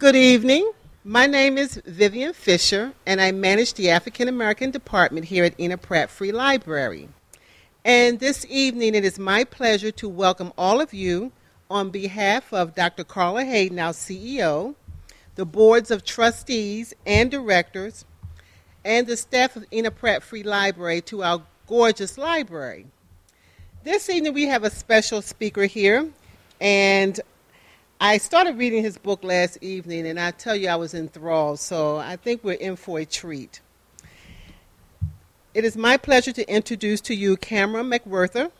Good evening. My name is Vivian Fisher, and I manage the African American Department here at Enoch Pratt Free Library. And this evening, it is my pleasure to welcome all of you on behalf of Dr. Carla Hayden, our CEO, the boards of trustees and directors, and the staff of Enoch Pratt Free Library to our gorgeous library. This evening, we have a special speaker here, and I started reading his book last evening, and I tell you, I was enthralled, so I think we're in for a treat. It is my pleasure to introduce to you Cameron McWhirter.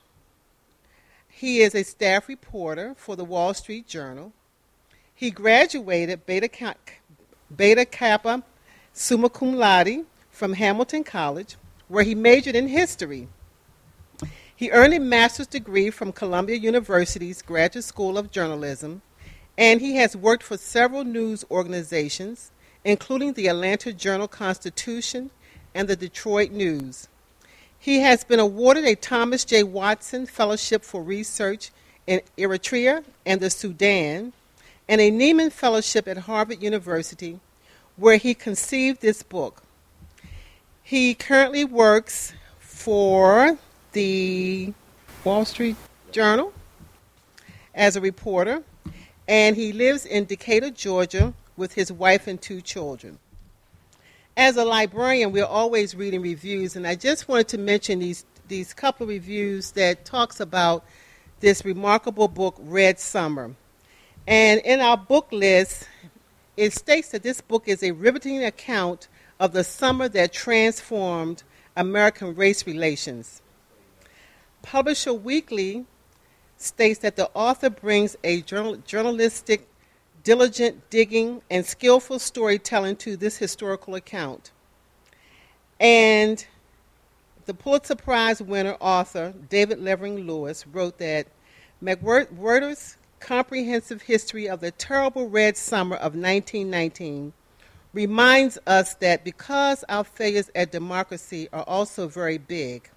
He is a staff reporter for the Wall Street Journal. He graduated Beta, Beta Kappa summa cum laude from Hamilton College, where he majored in history. He earned a master's degree from Columbia University's Graduate School of Journalism, and he has worked for several news organizations, including the Atlanta Journal Constitution and the Detroit News. He has been awarded a Thomas J. Watson Fellowship for Research in Eritrea and the Sudan, and a Nieman Fellowship at Harvard University, where he conceived this book. He currently works for the Wall Street Journal as a reporter, and he lives in Decatur, Georgia, with his wife and two children as a librarian, we're always reading reviews, and I just wanted to mention these these couple reviews that talks about this remarkable book, Red Summer. And in our book list, it states that this book is a riveting account of the summer that transformed American race relations. Publisher Weekly states that the author brings a journal- journalistic diligent digging, and skillful storytelling to this historical account. And the Pulitzer Prize winner author, David Levering Lewis, wrote that McWhirter's comprehensive history of the terrible Red Summer of 1919 reminds us that because our failures at democracy are also very big,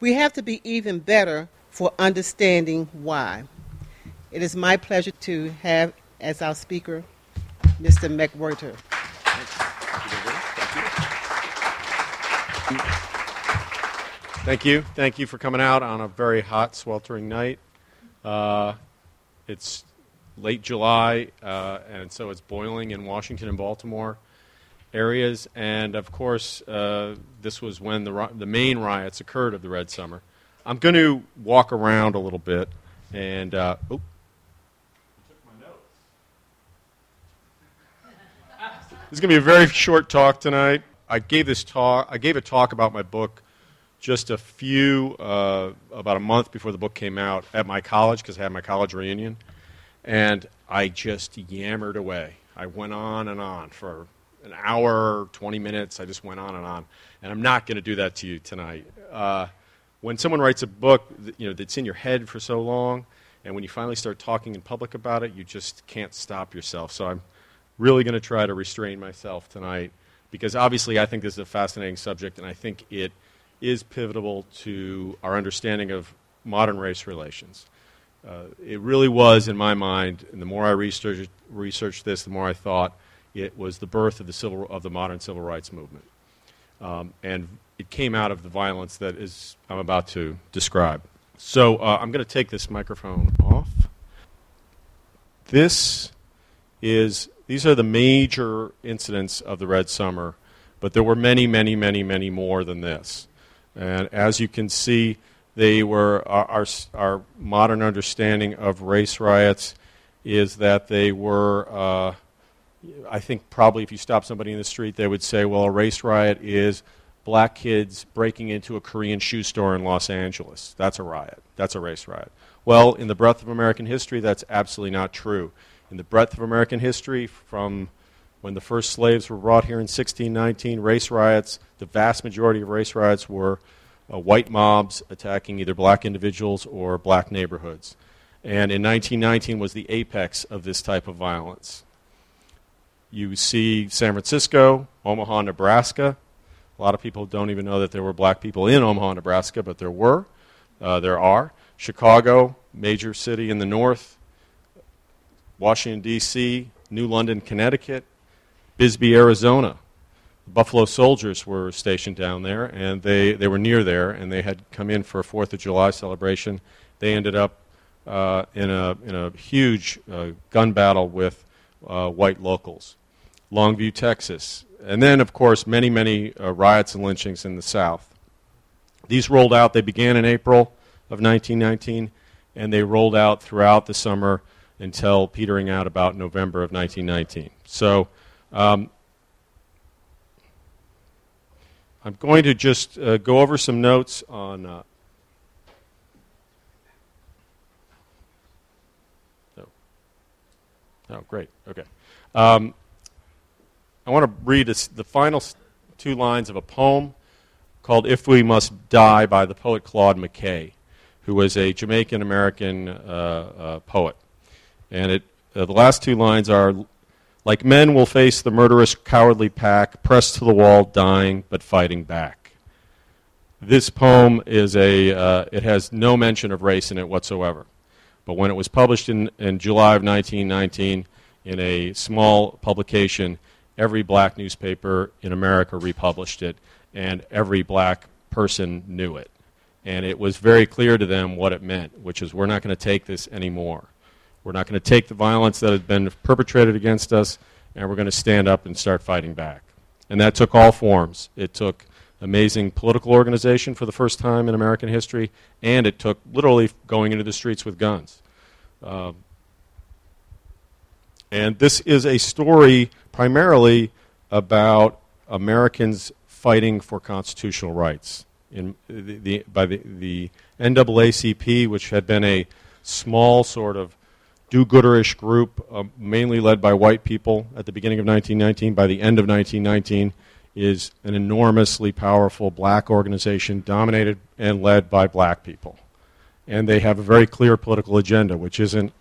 we have to be even better for understanding why. It is my pleasure to have as our speaker, Mr. McWhirter. Thank you. Thank you for coming out on a very hot, sweltering night. Uh, it's late July, uh, and so it's boiling in Washington and Baltimore areas. And of course, uh, this was when the, the main riots occurred of the Red Summer. I'm going to walk around a little bit and. Uh, oh, This is going to be a very short talk tonight. I gave this talk. I gave a talk about my book just a few uh, about a month before the book came out at my college because I had my college reunion, and I just yammered away. I went on and on for an hour, 20 minutes. I just went on and on, and I'm not going to do that to you tonight. Uh, when someone writes a book, you know, that's in your head for so long, and when you finally start talking in public about it, you just can't stop yourself. So I'm really going to try to restrain myself tonight because obviously I think this is a fascinating subject and I think it is pivotal to our understanding of modern race relations. Uh, it really was, in my mind, and the more I researched, researched this, the more I thought it was the birth of the, civil, of the modern civil rights movement. Um, and it came out of the violence that is, I'm about to describe. So uh, I'm going to take this microphone off. This is these are the major incidents of the Red Summer, but there were many, many, many, many more than this. And as you can see, they were our, our, our modern understanding of race riots is that they were. Uh, I think probably if you stop somebody in the street, they would say, well, a race riot is black kids breaking into a Korean shoe store in Los Angeles. That's a riot. That's a race riot. Well, in the breadth of American history, that's absolutely not true in the breadth of American history, from when the first slaves were brought here in 1619, race riots, the vast majority of race riots were uh, white mobs attacking either black individuals or black neighborhoods. And in 1919 was the apex of this type of violence. You see San Francisco, Omaha, Nebraska. A lot of people don't even know that there were black people in Omaha, Nebraska, but there were. Uh, there are. Chicago, major city in the north, Washington, D.C., New London, Connecticut, Bisbee, Arizona. The Buffalo Soldiers were stationed down there, and they, they were near there, and they had come in for a Fourth of July celebration. They ended up uh, in, a, in a huge uh, gun battle with uh, white locals. Longview, Texas. And then, of course, many, many uh, riots and lynchings in the South. These rolled out, they began in April of 1919, and they rolled out throughout the summer until petering out about November of 1919. So um, I'm going to just uh, go over some notes on. Uh, oh. oh, great. Okay. Um, I want to read the final two lines of a poem called If We Must Die by the poet Claude McKay, who was a Jamaican American uh, uh, poet. And it, uh, the last two lines are Like men will face the murderous, cowardly pack, pressed to the wall, dying, but fighting back. This poem is a, uh, it has no mention of race in it whatsoever. But when it was published in, in July of 1919 in a small publication, every black newspaper in America republished it, and every black person knew it. And it was very clear to them what it meant, which is we're not going to take this anymore. We're not going to take the violence that has been perpetrated against us, and we're going to stand up and start fighting back. And that took all forms. It took amazing political organization for the first time in American history, and it took literally going into the streets with guns. Uh, and this is a story primarily about Americans fighting for constitutional rights. In the, the, by the, the NAACP, which had been a small sort of do-gooderish group, uh, mainly led by white people at the beginning of 1919, by the end of 1919, is an enormously powerful black organization dominated and led by black people. And they have a very clear political agenda, which isn't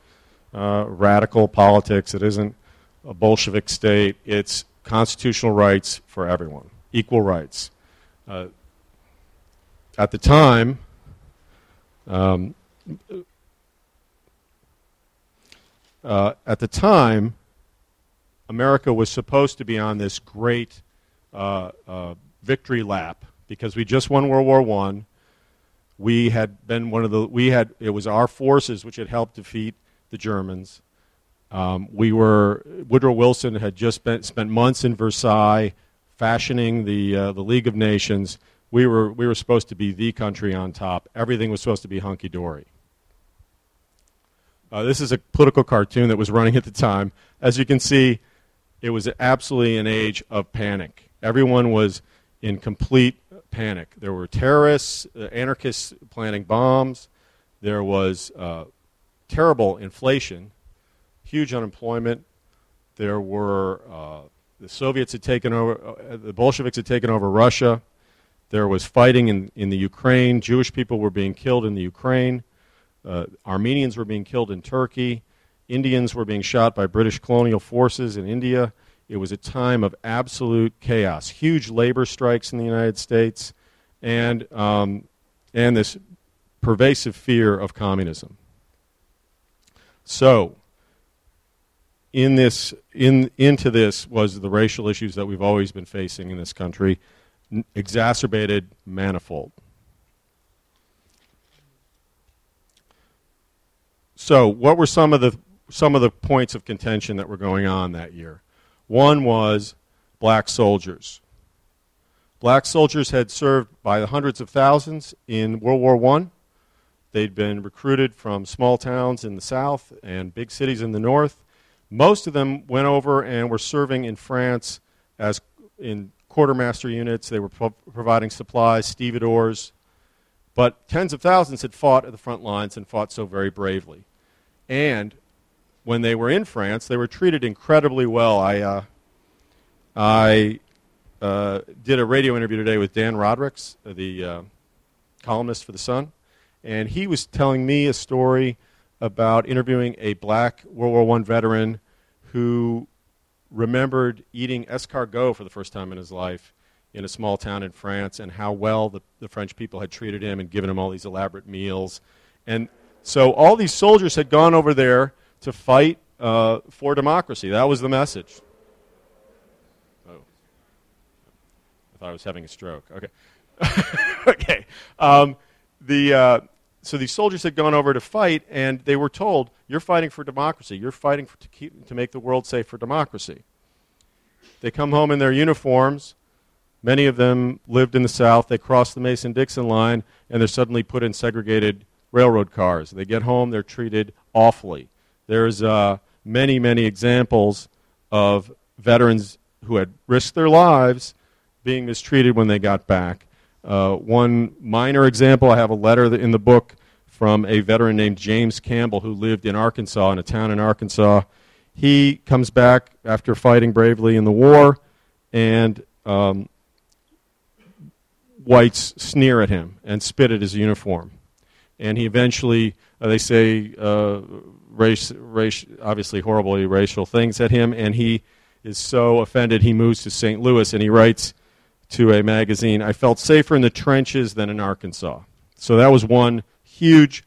uh, radical politics. It isn't a Bolshevik state. It's constitutional rights for everyone, equal rights. Uh, at the time, um, uh, at the time, America was supposed to be on this great uh, uh, victory lap because we just won World War One. We had been one of the we had it was our forces which had helped defeat the Germans. Um, we were Woodrow Wilson had just spent, spent months in Versailles fashioning the uh, the League of Nations. We were we were supposed to be the country on top. Everything was supposed to be hunky dory. Uh, this is a political cartoon that was running at the time. As you can see, it was absolutely an age of panic. Everyone was in complete panic. There were terrorists, uh, anarchists planting bombs. There was uh, terrible inflation, huge unemployment. There were uh, the Soviets had taken over, uh, the Bolsheviks had taken over Russia. There was fighting in, in the Ukraine. Jewish people were being killed in the Ukraine. Uh, Armenians were being killed in Turkey. Indians were being shot by British colonial forces in India. It was a time of absolute chaos. Huge labor strikes in the United States, and um, and this pervasive fear of communism. So, in this, in, into this was the racial issues that we've always been facing in this country, n- exacerbated manifold. So, what were some of the some of the points of contention that were going on that year? One was black soldiers. Black soldiers had served by the hundreds of thousands in World War One. They'd been recruited from small towns in the south and big cities in the north. Most of them went over and were serving in France as in quartermaster units. They were pro- providing supplies, stevedores. But tens of thousands had fought at the front lines and fought so very bravely. And when they were in France, they were treated incredibly well. I, uh, I uh, did a radio interview today with Dan Rodricks, the uh, columnist for The Sun and he was telling me a story about interviewing a black World War I veteran who remembered eating escargot for the first time in his life in a small town in France and how well the, the French people had treated him and given him all these elaborate meals. And so all these soldiers had gone over there to fight uh, for democracy. That was the message. Oh. I thought I was having a stroke. Okay. okay. Um, the, uh, so these soldiers had gone over to fight, and they were told, "You're fighting for democracy. You're fighting for, to keep to make the world safe for democracy." They come home in their uniforms. Many of them lived in the South. They cross the Mason-Dixon line, and they're suddenly put in segregated railroad cars. They get home, they're treated awfully. There's uh, many, many examples of veterans who had risked their lives being mistreated when they got back. Uh, one minor example, I have a letter in the book from a veteran named James Campbell who lived in Arkansas, in a town in Arkansas. He comes back after fighting bravely in the war, and um, whites sneer at him and spit at his uniform. And he eventually, uh, they say, uh, race, race, obviously horribly racial things at him, and he is so offended he moves to St. Louis and he writes to a magazine, I felt safer in the trenches than in Arkansas. So that was one huge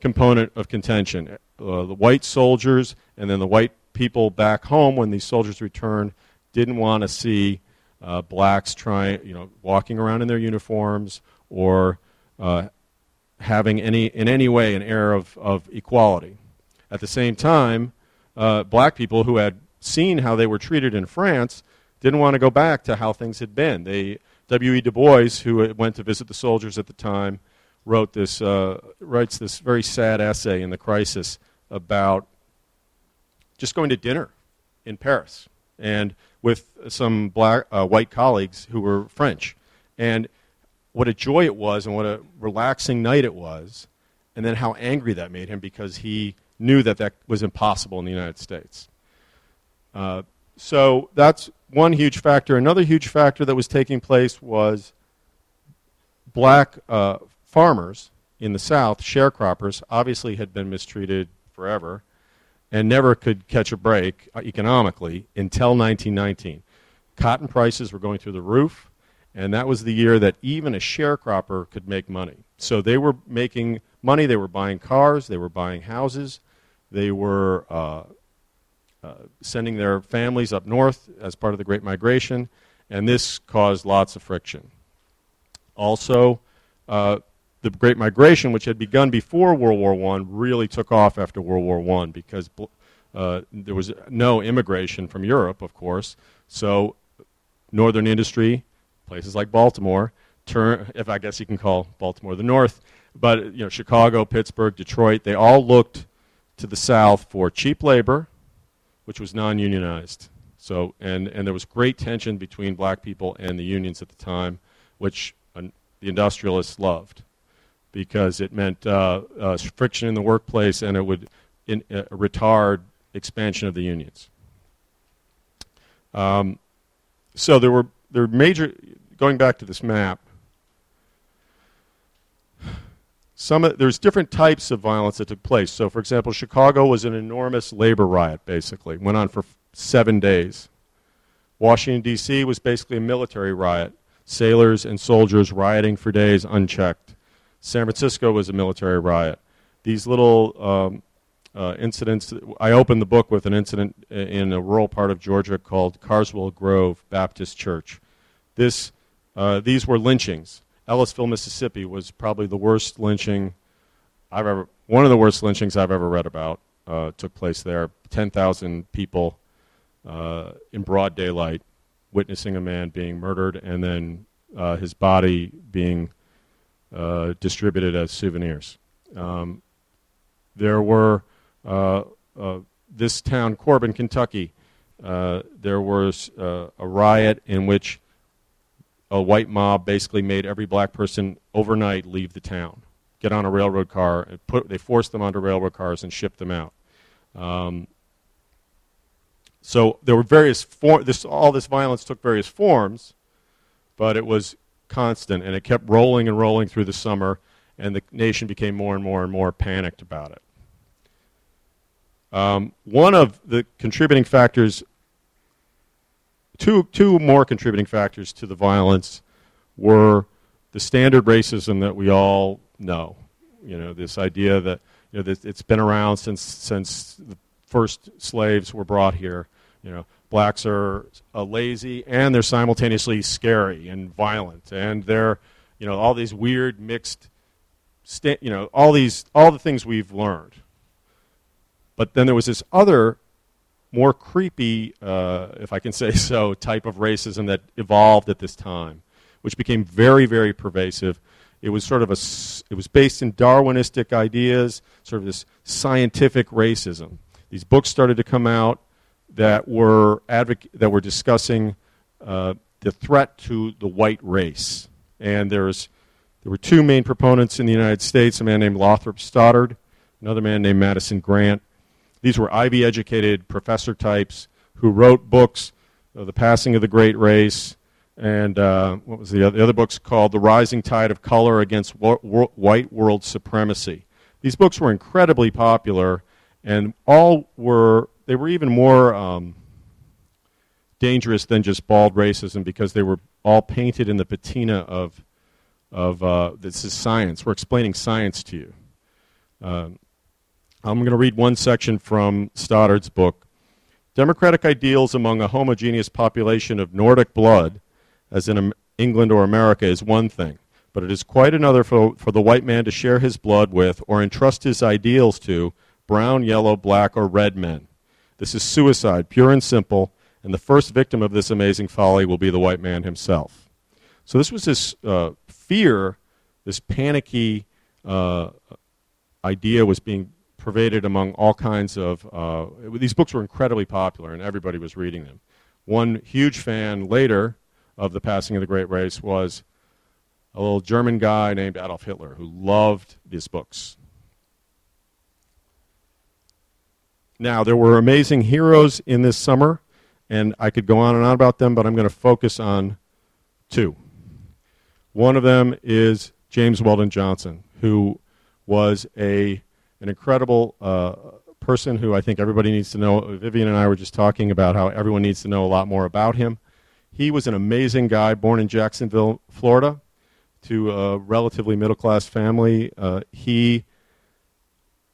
component of contention. Uh, the white soldiers and then the white people back home when these soldiers returned didn't want to see uh, blacks trying, you know, walking around in their uniforms or uh, having any, in any way an air of, of equality. At the same time, uh, black people who had seen how they were treated in France didn't want to go back to how things had been. They, W.E. Du Bois, who went to visit the soldiers at the time, wrote this, uh, writes this very sad essay in The Crisis about just going to dinner in Paris and with some black, uh, white colleagues who were French. And what a joy it was and what a relaxing night it was, and then how angry that made him because he knew that that was impossible in the United States. Uh, so that's one huge factor. Another huge factor that was taking place was black uh, farmers in the South, sharecroppers, obviously had been mistreated forever and never could catch a break uh, economically until 1919. Cotton prices were going through the roof, and that was the year that even a sharecropper could make money. So they were making money, they were buying cars, they were buying houses, they were uh, uh, sending their families up north as part of the Great Migration, and this caused lots of friction. Also, uh, the Great Migration, which had begun before World War I, really took off after World War I because uh, there was no immigration from Europe, of course. So, northern industry, places like Baltimore, turn, if I guess you can call Baltimore the North, but you know, Chicago, Pittsburgh, Detroit, they all looked to the South for cheap labor, which was non-unionized. So, and, and there was great tension between black people and the unions at the time, which uh, the industrialists loved because it meant uh, uh, friction in the workplace and it would in, uh, retard expansion of the unions. Um, so there were there were major going back to this map. Some there's different types of violence that took place. So, for example, Chicago was an enormous labor riot. Basically, went on for seven days. Washington D.C. was basically a military riot. Sailors and soldiers rioting for days unchecked. San Francisco was a military riot. These little um, uh, incidents, I opened the book with an incident in a rural part of Georgia called Carswell Grove Baptist Church. This, uh, these were lynchings. Ellisville, Mississippi was probably the worst lynching I've ever, one of the worst lynchings I've ever read about uh, took place there. 10,000 people uh, in broad daylight witnessing a man being murdered and then uh, his body being uh, distributed as souvenirs. Um, there were uh, uh, this town, Corbin, Kentucky. There was a riot in which a white mob basically made every black person overnight leave the town, get on a railroad car, put, they forced them onto railroad cars and shipped them out. Um, so there were various. This all this violence took various forms, but it was constant, and it kept rolling and rolling through the summer, and the nation became more and more and more panicked about it. Um, one of the contributing factors, two, two more contributing factors to the violence were the standard racism that we all know. You know, this idea that you know, that it's been around since, since the first slaves were brought here. You know, blacks are uh, lazy and they're simultaneously scary and violent, and they're, you know, all these weird mixed, sta- you know, all these all the things we've learned. But then there was this other, more creepy, uh, if I can say so, type of racism that evolved at this time, which became very, very pervasive. It was sort of a, it was based in Darwinistic ideas, sort of this scientific racism. These books started to come out that were advoc- that were discussing uh, the threat to the white race. And there's there were two main proponents in the United States: a man named Lothrop Stoddard, another man named Madison Grant. These were Ivy-educated professor types who wrote books, uh, "The Passing of the Great Race," and uh, what was the other, the other books called "The Rising Tide of Color Against White World Supremacy." These books were incredibly popular, and all were they were even more um, dangerous than just bald racism because they were all painted in the patina of of uh, this is science. We're explaining science to you. Um, I'm going to read one section from Stoddard's book. Democratic ideals among a homogeneous population of Nordic blood, as in England or America, is one thing, but it is quite another for, for the white man to share his blood with or entrust his ideals to brown, yellow, black, or red men. This is suicide, pure and simple, and the first victim of this amazing folly will be the white man himself. So this was this uh, fear, this panicky uh, idea was being pervaded among all kinds of. Uh, these books were incredibly popular, and everybody was reading them. One huge fan later of the passing of the great race was a little German guy named Adolf Hitler who loved these books. Now, there were amazing heroes in this summer, and I could go on and on about them, but I'm going to focus on two. One of them is James Weldon Johnson, who was a an incredible uh, person who I think everybody needs to know. Vivian and I were just talking about how everyone needs to know a lot more about him. He was an amazing guy, born in Jacksonville, Florida, to a relatively middle class family. Uh, he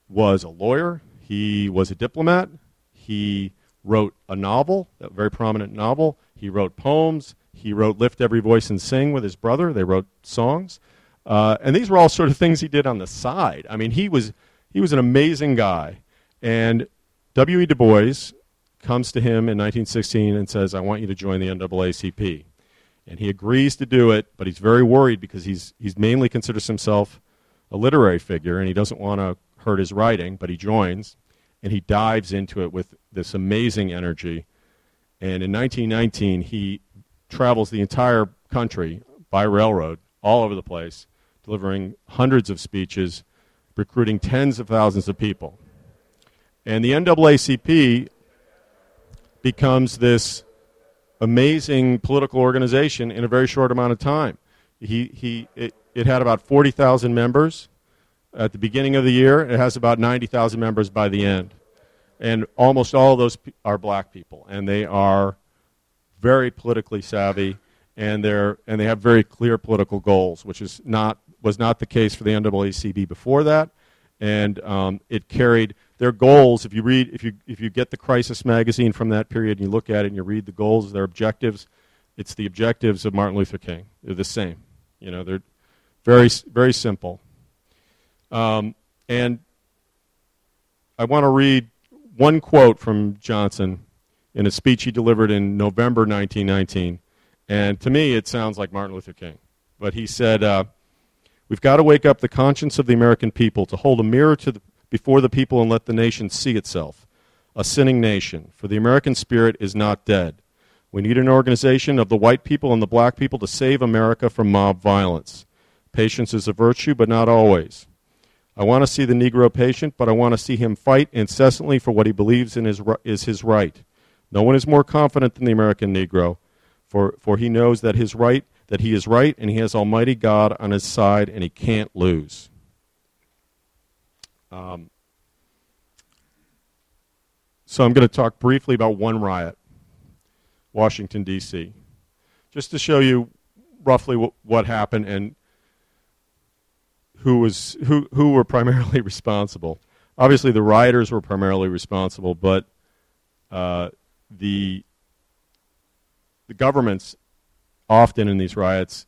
was a lawyer. He was a diplomat. He wrote a novel, a very prominent novel. He wrote poems. He wrote Lift Every Voice and Sing with his brother. They wrote songs. Uh, and these were all sort of things he did on the side. I mean, he was, he was an amazing guy. And W.E. Du Bois comes to him in 1916 and says, I want you to join the NAACP. And he agrees to do it, but he's very worried because he's, he's mainly considers himself a literary figure and he doesn't want to hurt his writing, but he joins and he dives into it with this amazing energy. And in 1919, he travels the entire country by railroad, all over the place, delivering hundreds of speeches, recruiting tens of thousands of people. And the NAACP becomes this amazing political organization in a very short amount of time. He, he, it, it had about 40,000 members at the beginning of the year. It has about 90,000 members by the end. And almost all of those are black people. And they are very politically savvy and, they're, and they have very clear political goals, which is not, was not the case for the NAACP before that. And um, it carried their goals. If you read, if you, if you get the Crisis magazine from that period and you look at it and you read the goals, their objectives, it's the objectives of Martin Luther King. They're the same. You know, they're very, very simple. Um, and I want to read one quote from Johnson in a speech he delivered in November 1919. And to me, it sounds like Martin Luther King. But he said, uh, We've got to wake up the conscience of the American people to hold a mirror the, before the people and let the nation see itself. A sinning nation, for the American spirit is not dead. We need an organization of the white people and the black people to save America from mob violence. Patience is a virtue, but not always. I want to see the Negro patient, but I want to see him fight incessantly for what he believes in his, is his right. No one is more confident than the American Negro, for, for he knows that his right, that he is right, and he has Almighty God on his side, and he can't lose. Um, so I'm going to talk briefly about one riot, Washington D.C., just to show you roughly what, what happened and who was who who were primarily responsible. obviously the rioters were primarily responsible, but uh, the the governments often in these riots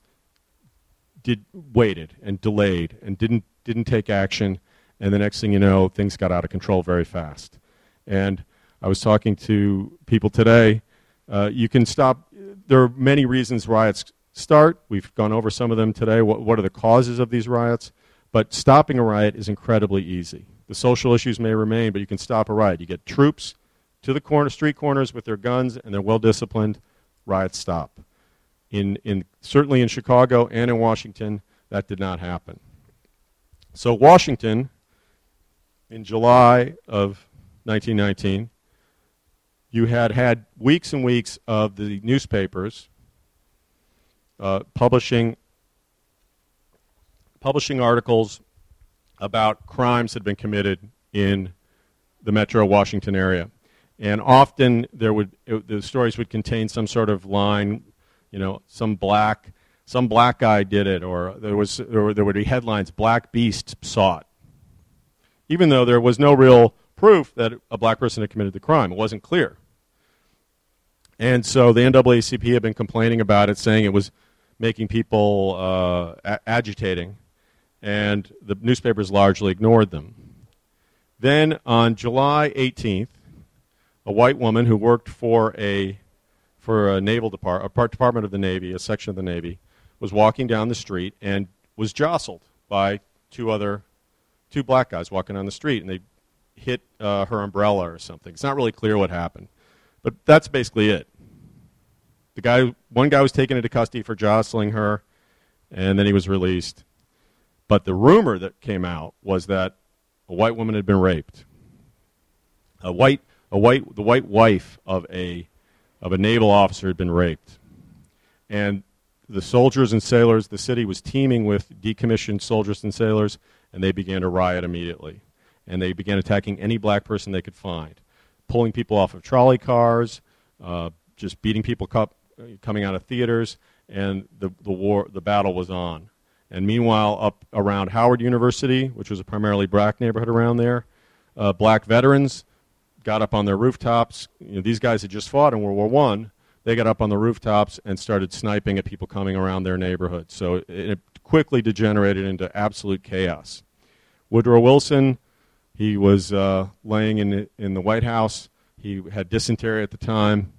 did waited and delayed and didn't didn't take action, and the next thing you know, things got out of control very fast. And I was talking to people today. Uh, you can stop. There are many reasons riots start. We've gone over some of them today. What, what are the causes of these riots? But stopping a riot is incredibly easy. The social issues may remain, but you can stop a riot. You get troops to the corner, street corners with their guns, and they're well disciplined. Riots stop. In, in, certainly in Chicago and in Washington, that did not happen. So, Washington, in July of 1919, you had had weeks and weeks of the newspapers uh, publishing publishing articles about crimes that had been committed in the metro Washington area. And often there would it, the stories would contain some sort of line, you know, some black some black guy did it, or there was were, there would be headlines, "Black Beast sought," even though there was no real proof that a black person had committed the crime. It wasn't clear. And so the NAACP had been complaining about it, saying it was making people uh, a- agitating, and the newspapers largely ignored them. Then on July 18th, a white woman who worked for a for a naval department, a part, department of the Navy, a section of the Navy, was walking down the street and was jostled by two other two black guys walking on the street, and they hit uh, her umbrella or something. It's not really clear what happened, but that's basically it. The guy, one guy was taken into custody for jostling her, and then he was released. But the rumor that came out was that a white woman had been raped. A white a white, the white wife of a, of a naval officer had been raped. And the soldiers and sailors, the city was teeming with decommissioned soldiers and sailors, and they began to riot immediately. And they began attacking any black person they could find, pulling people off of trolley cars, uh, just beating people cup, coming out of theaters, and the, the war, the battle was on. And meanwhile, up around Howard University, which was a primarily black neighborhood around there, uh, black veterans got up on their rooftops. You know, these guys had just fought in World War One. They got up on the rooftops and started sniping at people coming around their neighborhood. So it, it quickly degenerated into absolute chaos. Woodrow Wilson, he was uh, laying in the, in the White House. He had dysentery at the time.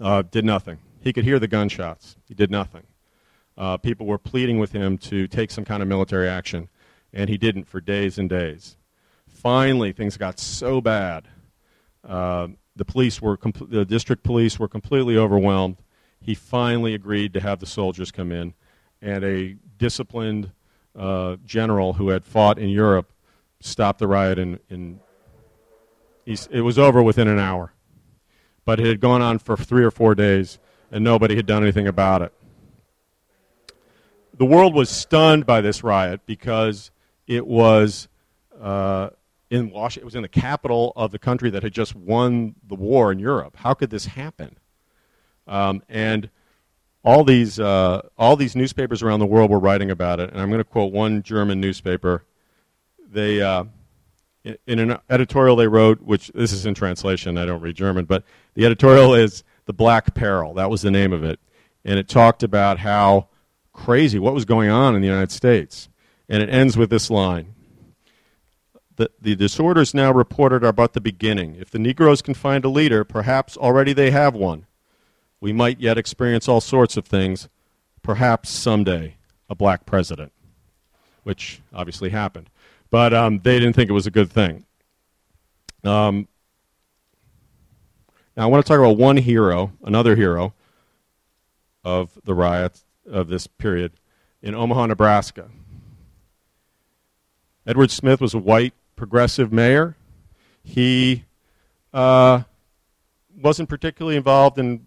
Uh, did nothing. He could hear the gunshots. He did nothing. Uh, people were pleading with him to take some kind of military action, and he didn't for days and days. Finally, things got so bad uh, the police were the district police were completely overwhelmed. He finally agreed to have the soldiers come in, and a disciplined uh, general who had fought in Europe stopped the riot. In, in it was over within an hour, but it had gone on for three or four days, and nobody had done anything about it. The world was stunned by this riot because it was uh, in Washington. It was in the capital of the country that had just won the war in Europe. How could this happen? Um, and all these uh, all these newspapers around the world were writing about it. And I'm going to quote one German newspaper. They uh, in, in, an editorial they wrote, which this is in translation. I don't read German, but the editorial is "The Black Peril." That was the name of it, and it talked about how crazy what was going on in the United States. And it ends with this line the, the disorders now reported are but the beginning. If the Negroes can find a leader, perhaps already they have one. We might yet experience all sorts of things, perhaps someday a black president, which obviously happened. But um, they didn't think it was a good thing. Um, now, I want to talk about one hero, another hero of the riots of this period in Omaha, Nebraska. Edward Smith was a white progressive mayor. He uh, wasn't particularly involved in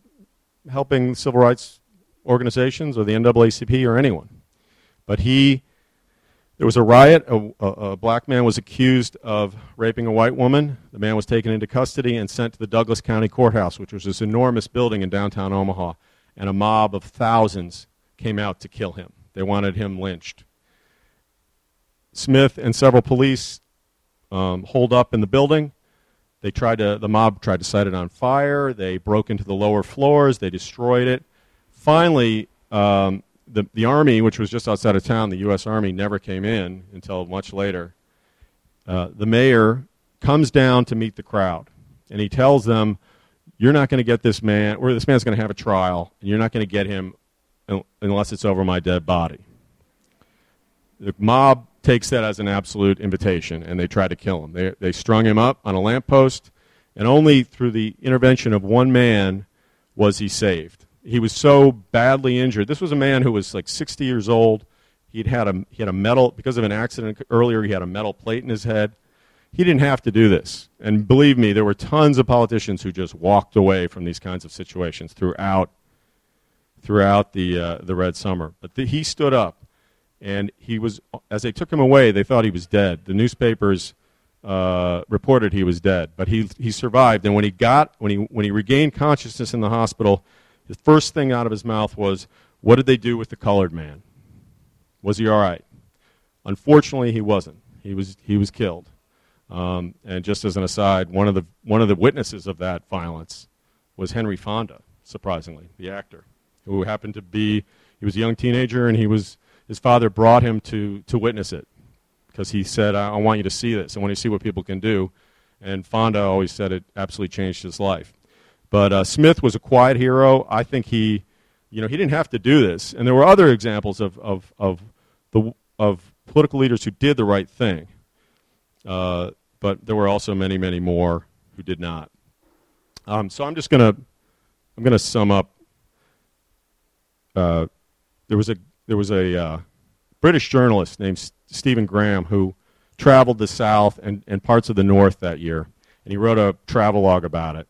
helping civil rights organizations or the NAACP or anyone. But he, there was a riot. A, a, a, black man was accused of raping a white woman. The man was taken into custody and sent to the Douglas County Courthouse, which was this enormous building in downtown Omaha. And a mob of thousands came out to kill him. They wanted him lynched. Smith and several police um, up in the building. They tried to, the mob tried to set it on fire. They broke into the lower floors. They destroyed it. Finally, um, the, the army, which was just outside of town, the U.S. Army, never came in until much later. Uh, the mayor comes down to meet the crowd, and he tells them, "You're not going to get this man, or this man's going to have a trial, and you're not going to get him unless it's over my dead body." The mob takes that as an absolute invitation, and they try to kill him. They, they strung him up on a lamppost, and only through the intervention of one man was he saved. He was so badly injured. This was a man who was like 60 years old. He'd had a, he had a metal, because of an accident earlier, he had a metal plate in his head. He didn't have to do this. And believe me, there were tons of politicians who just walked away from these kinds of situations throughout, throughout the, uh, the Red Summer. But the, he stood up and he was as they took him away they thought he was dead. The newspapers uh, reported he was dead but he, he survived. And when he got when he when he regained consciousness in the hospital the first thing out of his mouth was what did they do with the colored man? Was he all right? Unfortunately he wasn't. He was he was killed. Um, and just as an aside one of the one of the witnesses of that violence was henry fonda surprisingly the actor who happened to be he was a young teenager and he was his father brought him to, to witness it because he said, I, I want you to see this. I want you to see what people can do. And Fonda always said it absolutely changed his life. But uh, Smith was a quiet hero. I think he, you know, he didn't have to do this. And there were other examples of, of, of, the, of political leaders who did the right thing. Uh, but there were also many, many more who did not. Um, so I'm just going to I'm going to sum up. Uh, there was a there was a uh, British journalist named S- Stephen Graham who traveled the South and, and parts of the North that year, and he wrote a travelogue about it.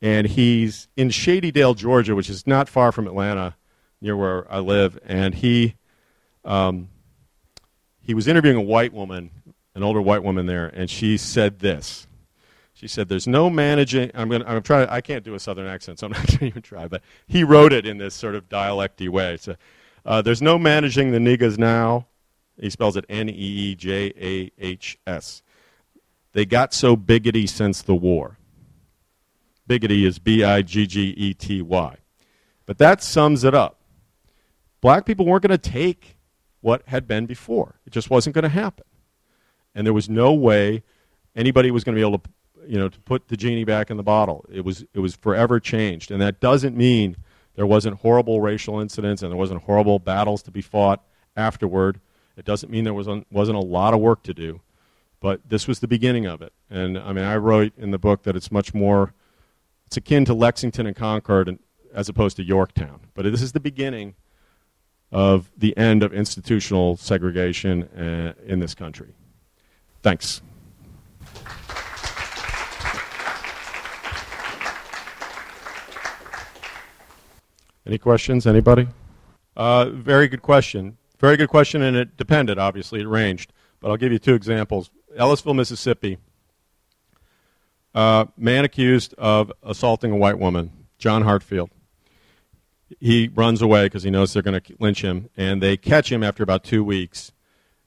And he's in Shady Dale, Georgia, which is not far from Atlanta, near where I live, and he um, he was interviewing a white woman, an older white woman there, and she said this. She said, "There's no managing." I'm going. I'm trying. I can't do a southern accent, so I'm not going to even try. But he wrote it in this sort of dialecty way. So uh, there's no managing the niggas now. He spells it N E E J A H S. They got so biggity since the war. Biggity is B I G G E T Y. But that sums it up. Black people weren't going to take what had been before. It just wasn't going to happen. And there was no way anybody was going to be able to, you know, to put the genie back in the bottle. It was, it was forever changed. And that doesn't mean there wasn't horrible racial incidents and there wasn't horrible battles to be fought afterward. It doesn't mean there wasn't, wasn't a lot of work to do, but this was the beginning of it. And I mean, I wrote in the book that it's much more, it's akin to Lexington and Concord as opposed to Yorktown. But this is the beginning of the end of institutional segregation uh, in this country. Thanks. Any questions? Anybody? Uh, very good question. Very good question, and it depended, obviously. It ranged. But I'll give you two examples. Ellisville, Mississippi. Uh, man accused of assaulting a white woman, John Hartfield. He runs away because he knows they're going to lynch him, and they catch him after about two weeks,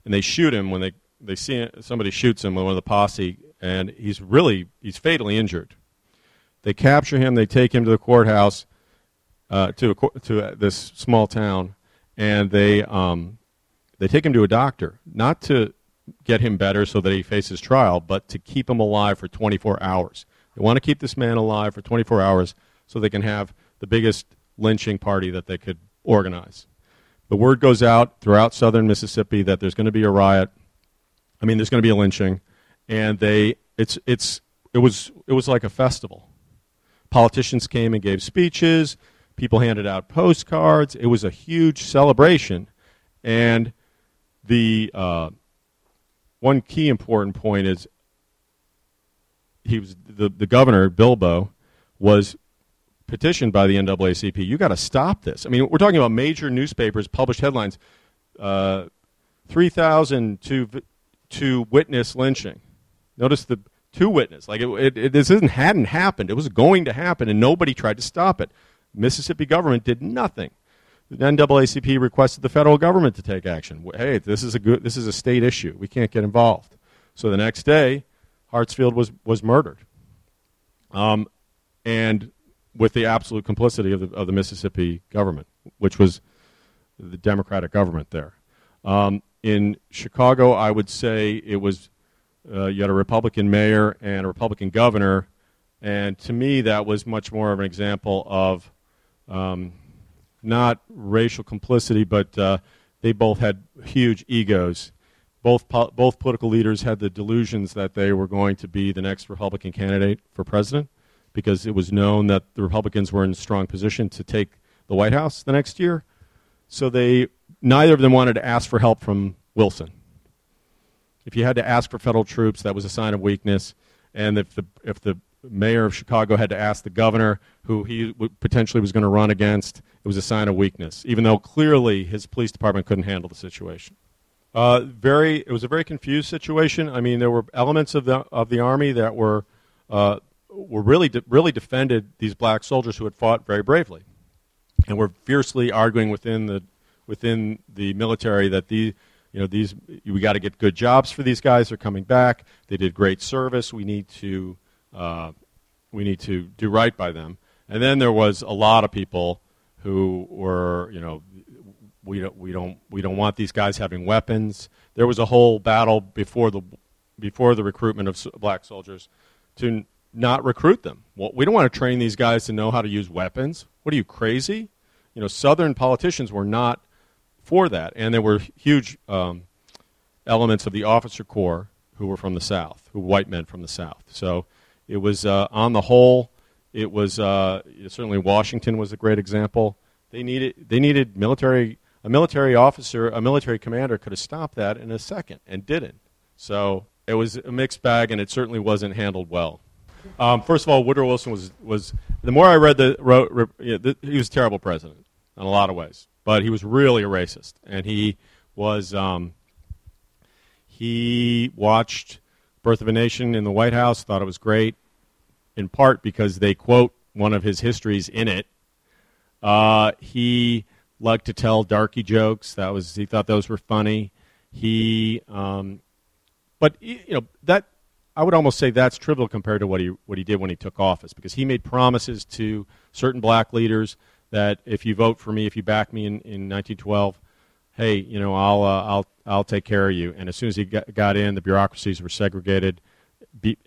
and they shoot him when they, they see somebody shoots him, with one of the posse, and he's really he's fatally injured. They capture him, they take him to the courthouse, uh, to a, to this small town, and they um, they take him to a doctor, not to get him better so that he faces trial, but to keep him alive for 24 hours. They want to keep this man alive for 24 hours so they can have the biggest lynching party that they could organize. The word goes out throughout southern Mississippi that there's going to be a riot. I mean, there's going to be a lynching, and they it's it's it was it was like a festival. Politicians came and gave speeches. People handed out postcards. It was a huge celebration. And the uh, one key important point is he was the, the governor, Bilbo, was petitioned by the NAACP. You got to stop this. I mean, we're talking about major newspapers published headlines. Uh, 3,000 to to witness lynching. Notice the two witness. Like it, it, it, this isn't hadn't happened. It was going to happen, and nobody tried to stop it. Mississippi government did nothing. The NAACP requested the federal government to take action. Hey, this is a good, this is a state issue. We can't get involved. So the next day, Hartsfield was, was murdered. Um, and with the absolute complicity of the, of the Mississippi government, which was the Democratic government there. Um, in Chicago, I would say it was uh, you had a Republican mayor and a Republican governor, and to me, that was much more of an example of um, not racial complicity, but uh, they both had huge egos. Both, po- both political leaders had the delusions that they were going to be the next Republican candidate for president because it was known that the Republicans were in a strong position to take the White House the next year. So they neither of them wanted to ask for help from Wilson. If you had to ask for federal troops, that was a sign of weakness. And if the if the mayor of Chicago had to ask the governor, who he potentially was going to run against, it was a sign of weakness, even though clearly his police department couldn't handle the situation. Uh, very, it was a very confused situation. I mean, there were elements of the of the army that were uh, were really de- really defended these black soldiers who had fought very bravely, and were fiercely arguing within the within the military that the you know these we got to get good jobs for these guys. They're coming back. They did great service. We need to we need to do right by them. And then there was a lot of people who were you know we don't we don't we don't want these guys having weapons. There was a whole battle before the before the recruitment of black soldiers to not recruit them. Well, we don't want to train these guys to know how to use weapons. What are you crazy? You know, Southern politicians were not for that, and there were huge um, elements of the officer corps who were from the South, who were white men from the South. So it was uh, on the whole, it was uh, certainly Washington was a great example. They needed they needed military a military officer, a military commander could have stopped that in a second and didn't. So it was a mixed bag, and it certainly wasn't handled well. Um, first of all, Woodrow Wilson was was the more I read the wrote, he was a terrible president in a lot of ways but he was really a racist, and he was um, he watched Birth of a Nation in the White House, thought it was great, in part because they quote one of his histories in it. Uh, he liked to tell darky jokes. That was he thought those were funny. He, um, but you know that I would almost say that's trivial compared to what he what he did when he took office because he made promises to certain black leaders that if you vote for me, if you back me in, in 1912, hey, you know, I'll, uh, I'll, I'll take care of you. And as soon as he got, in, the bureaucracies were segregated,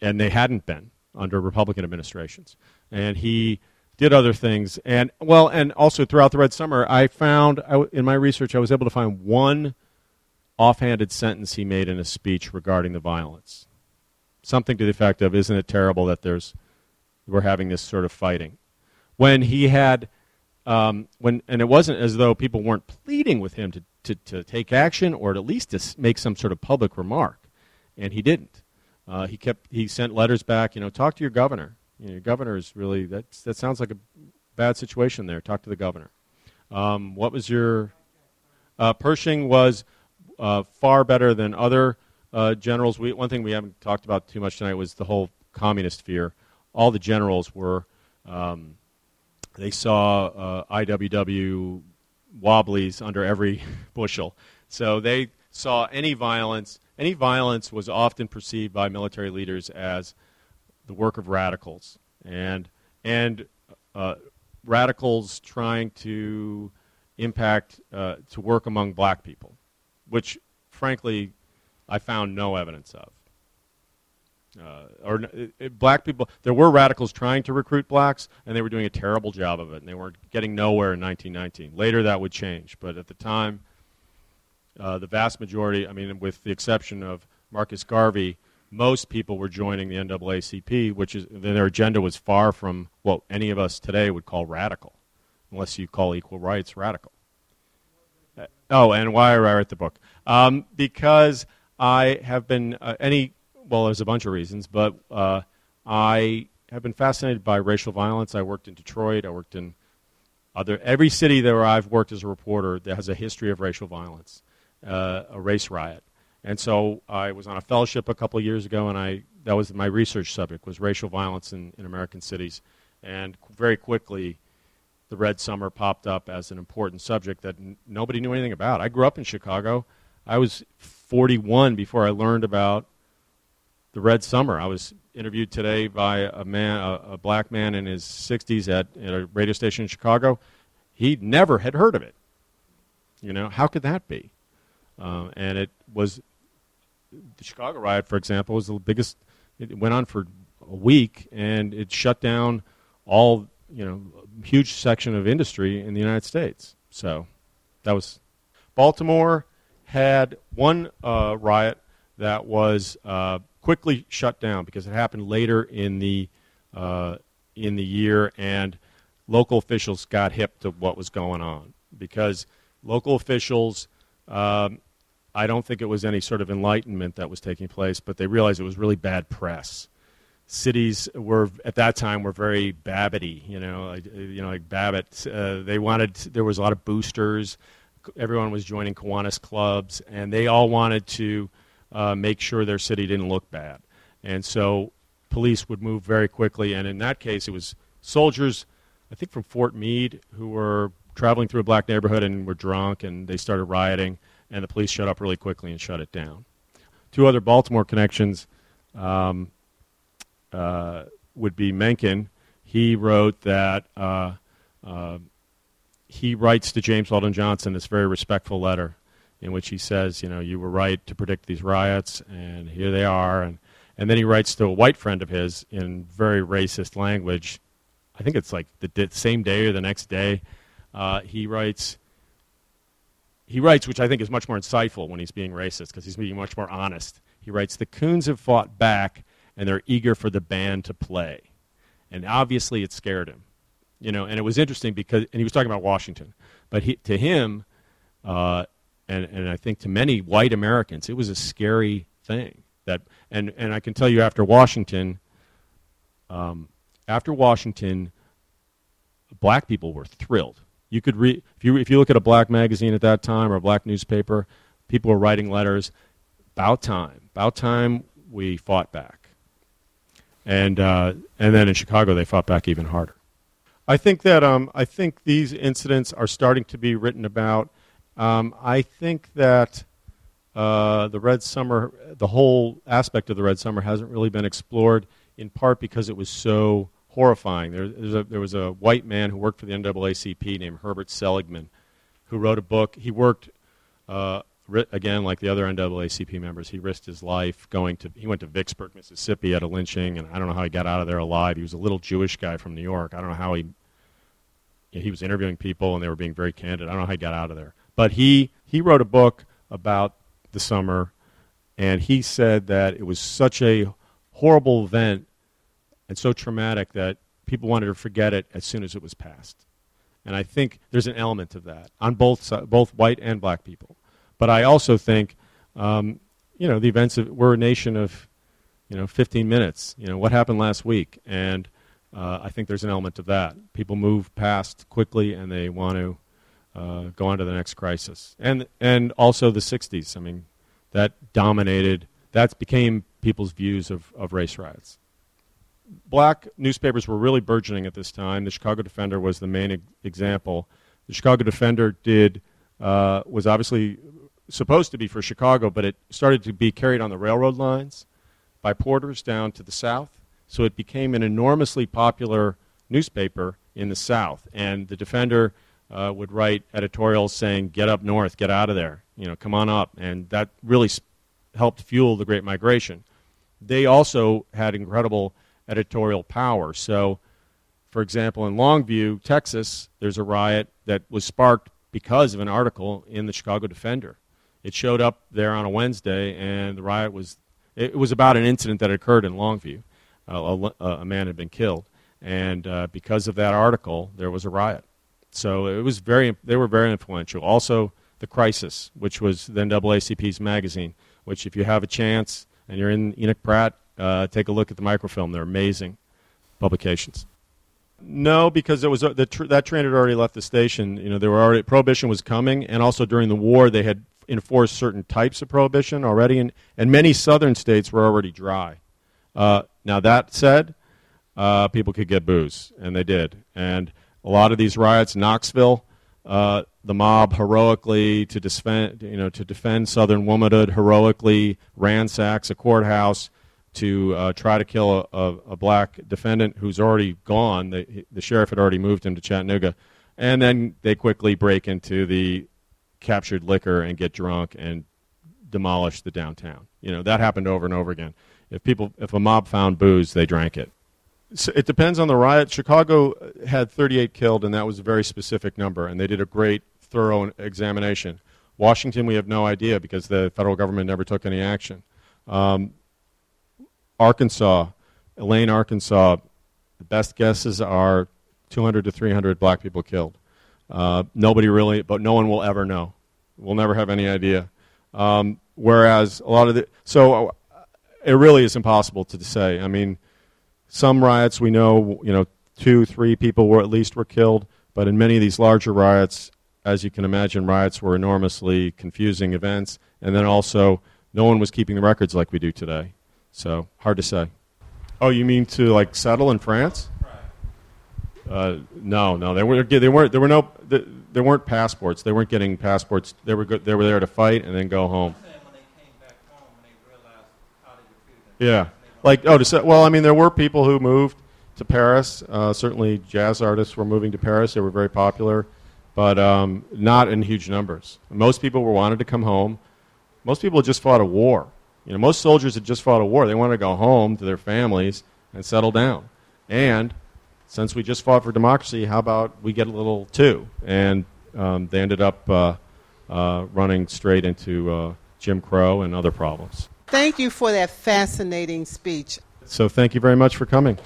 and they hadn't been under Republican administrations. And he did other things. And, well, and also throughout the Red Summer, I found, in my research, I was able to find one offhanded sentence he made in a speech regarding the violence. Something to the effect of, isn't it terrible that there's, we're having this sort of fighting? When he had um, when and it wasn't as though people weren't pleading with him to, to, to take action or at least to make some sort of public remark, and he didn't. Uh, he kept he sent letters back. You know, talk to your governor. You know, your governor is really that that sounds like a bad situation there. Talk to the governor. Um, what was your uh, Pershing was uh, far better than other uh, generals. We, one thing we haven't talked about too much tonight was the whole communist fear. All the generals were um, they saw uh, IWW wobblies under every bushel. So they saw any violence. Any violence was often perceived by military leaders as the work of radicals, and and uh, radicals trying to impact uh, to work among black people, which frankly I found no evidence of uh, or uh, black people. There were radicals trying to recruit blacks, and they were doing a terrible job of it, and they weren't getting nowhere in 1919. Later, that would change, but at the time, uh, the vast majority, I mean, with the exception of Marcus Garvey, most people were joining the NAACP, which is their agenda was far from what any of us today would call radical, unless you call equal rights radical. Uh, oh, and why I write the book? Um, because I have been uh, any well, there's a bunch of reasons, but uh, I have been fascinated by racial violence. I worked in Detroit. I worked in other every city where I've worked as a reporter that has a history of racial violence, uh, a race riot. And so I was on a fellowship a couple of years ago, and I that was my research subject was racial violence in, in American cities. And very quickly, the Red Summer popped up as an important subject that n- nobody knew anything about. I grew up in Chicago. I was 41 before I learned about the Red Summer. I was interviewed today by a man, a, a black man in his 60s at, at a radio station in Chicago. He never had heard of it. You know, how could that be? Uh, and it was the Chicago riot, for example, was the biggest. It went on for a week, and it shut down all you know, huge section of industry in the United States. So that was Baltimore had one uh, riot that was uh, quickly shut down because it happened later in the uh, in the year, and local officials got hip to what was going on because local officials. Um, I don't think it was any sort of enlightenment that was taking place, but they realized it was really bad press. Cities were at that time were very Babbitty, you know, like, you know, like Babbitt. Uh, they wanted there was a lot of boosters. Everyone was joining Kiwanis clubs, and they all wanted to uh, make sure their city didn't look bad. And so police would move very quickly. And in that case, it was soldiers, I think from Fort Meade, who were traveling through a black neighborhood and were drunk, and they started rioting, and the police showed up really quickly and shut it down. Two other Baltimore connections um, uh, would be Mencken. He wrote that. Uh, uh, he writes to James Weldon Johnson this very respectful letter in which he says, you know, you were right to predict these riots, and here they are. And, and then he writes to a white friend of his in very racist language. I think it's like the same day or the next day. Uh, he writes, he writes, which I think is much more insightful when he's being racist because he's being much more honest. He writes, the Coons have fought back, and they're eager for the band to play. And obviously it scared him. You know, and it was interesting because, and he was talking about Washington, but he, to him, uh, and, and I think to many white Americans, it was a scary thing. That, and, and I can tell you after Washington, um, after Washington, black people were thrilled. You could read if you if you look at a black magazine at that time or a black newspaper, people were writing letters. About time, about time we fought back. And uh, and then in Chicago they fought back even harder. I think that um, I think these incidents are starting to be written about um, I think that uh, the Red Summer, the whole aspect of the Red Summer, hasn't really been explored. In part because it was so horrifying. There, a, there was a white man who worked for the NAACP named Herbert Seligman, who wrote a book. He worked uh, again like the other NAACP members. He risked his life going to. He went to Vicksburg, Mississippi, at a lynching, and I don't know how he got out of there alive. He was a little Jewish guy from New York. I don't know how he. he was interviewing people, and they were being very candid. I don't know how he got out of there. But he, he wrote a book about the summer, and he said that it was such a horrible event and so traumatic that people wanted to forget it as soon as it was passed. And I think there's an element of that on both both white and black people. But I also think, um, you know, the events of we're a nation of, you know, 15 minutes. You know, what happened last week, and uh, I think there's an element of that. People move past quickly, and they want to uh, go on to the next crisis. And, and also the 60s. I mean, that dominated, that became people's views of, of race riots. Black newspapers were really burgeoning at this time. The Chicago Defender was the main e- example. The Chicago Defender did, uh, was obviously supposed to be for Chicago, but it started to be carried on the railroad lines by porters down to the south. So it became an enormously popular newspaper in the South. And the Defender uh, would write editorials saying, "Get up north, get out of there, you know, come on up," and that really sp- helped fuel the Great Migration. They also had incredible editorial power. So, for example, in Longview, Texas, there's a riot that was sparked because of an article in the Chicago Defender. It showed up there on a Wednesday, and the riot was it was about an incident that occurred in Longview. Uh, a, a, man had been killed, and uh, because of that article, there was a riot. So it was very, they were very influential. Also, The Crisis, which was the NAACP's magazine, which if you have a chance and you're in Enoch Pratt, uh, take a look at the microfilm. They're amazing publications. No, because it was uh, tr- that train had already left the station. You know, there were already prohibition was coming, and also during the war they had enforced certain types of prohibition already, and, and many southern states were already dry. Uh, now that said, uh, people could get booze, and they did, and a lot of these riots, Knoxville, uh, the mob heroically to defend, you know, to defend Southern womanhood, heroically ransacks a courthouse, to uh, try to kill a, a, a, black defendant who's already gone. The, the sheriff had already moved him to Chattanooga. And then they quickly break into the captured liquor and get drunk and demolish the downtown. You know, that happened over and over again. If people, if a mob found booze, they drank it. So it depends on the riot. Chicago had 38 killed, and that was a very specific number, and they did a great, thorough examination. Washington, we have no idea because the federal government never took any action. Um, Arkansas, Elaine, Arkansas, the best guesses are 200 to 300 black people killed. Uh, nobody really, but no one will ever know. We'll never have any idea. Um, whereas a lot of the, so it really is impossible to say. I mean, some riots we know, you know, two, three people were at least were killed, but in many of these larger riots, as you can imagine, riots were enormously confusing events, and then also no one was keeping the records like we do today. So hard to say. Oh, you mean to like settle in France? Uh, no, no, they were they weren't there were no there weren't passports. They weren't getting passports. They were go, they were there to fight and then go home. Yeah, like oh, to well, I mean, there were people who moved to Paris. Uh, certainly, jazz artists were moving to Paris. They were very popular, but um, not in huge numbers. Most people were wanted to come home. Most people had just fought a war. You know, most soldiers had just fought a war. They wanted to go home to their families and settle down. And since we just fought for democracy, how about we get a little too? And um, they ended up uh, uh, running straight into uh, Jim Crow and other problems. Thank you for that fascinating speech. So thank you very much for coming.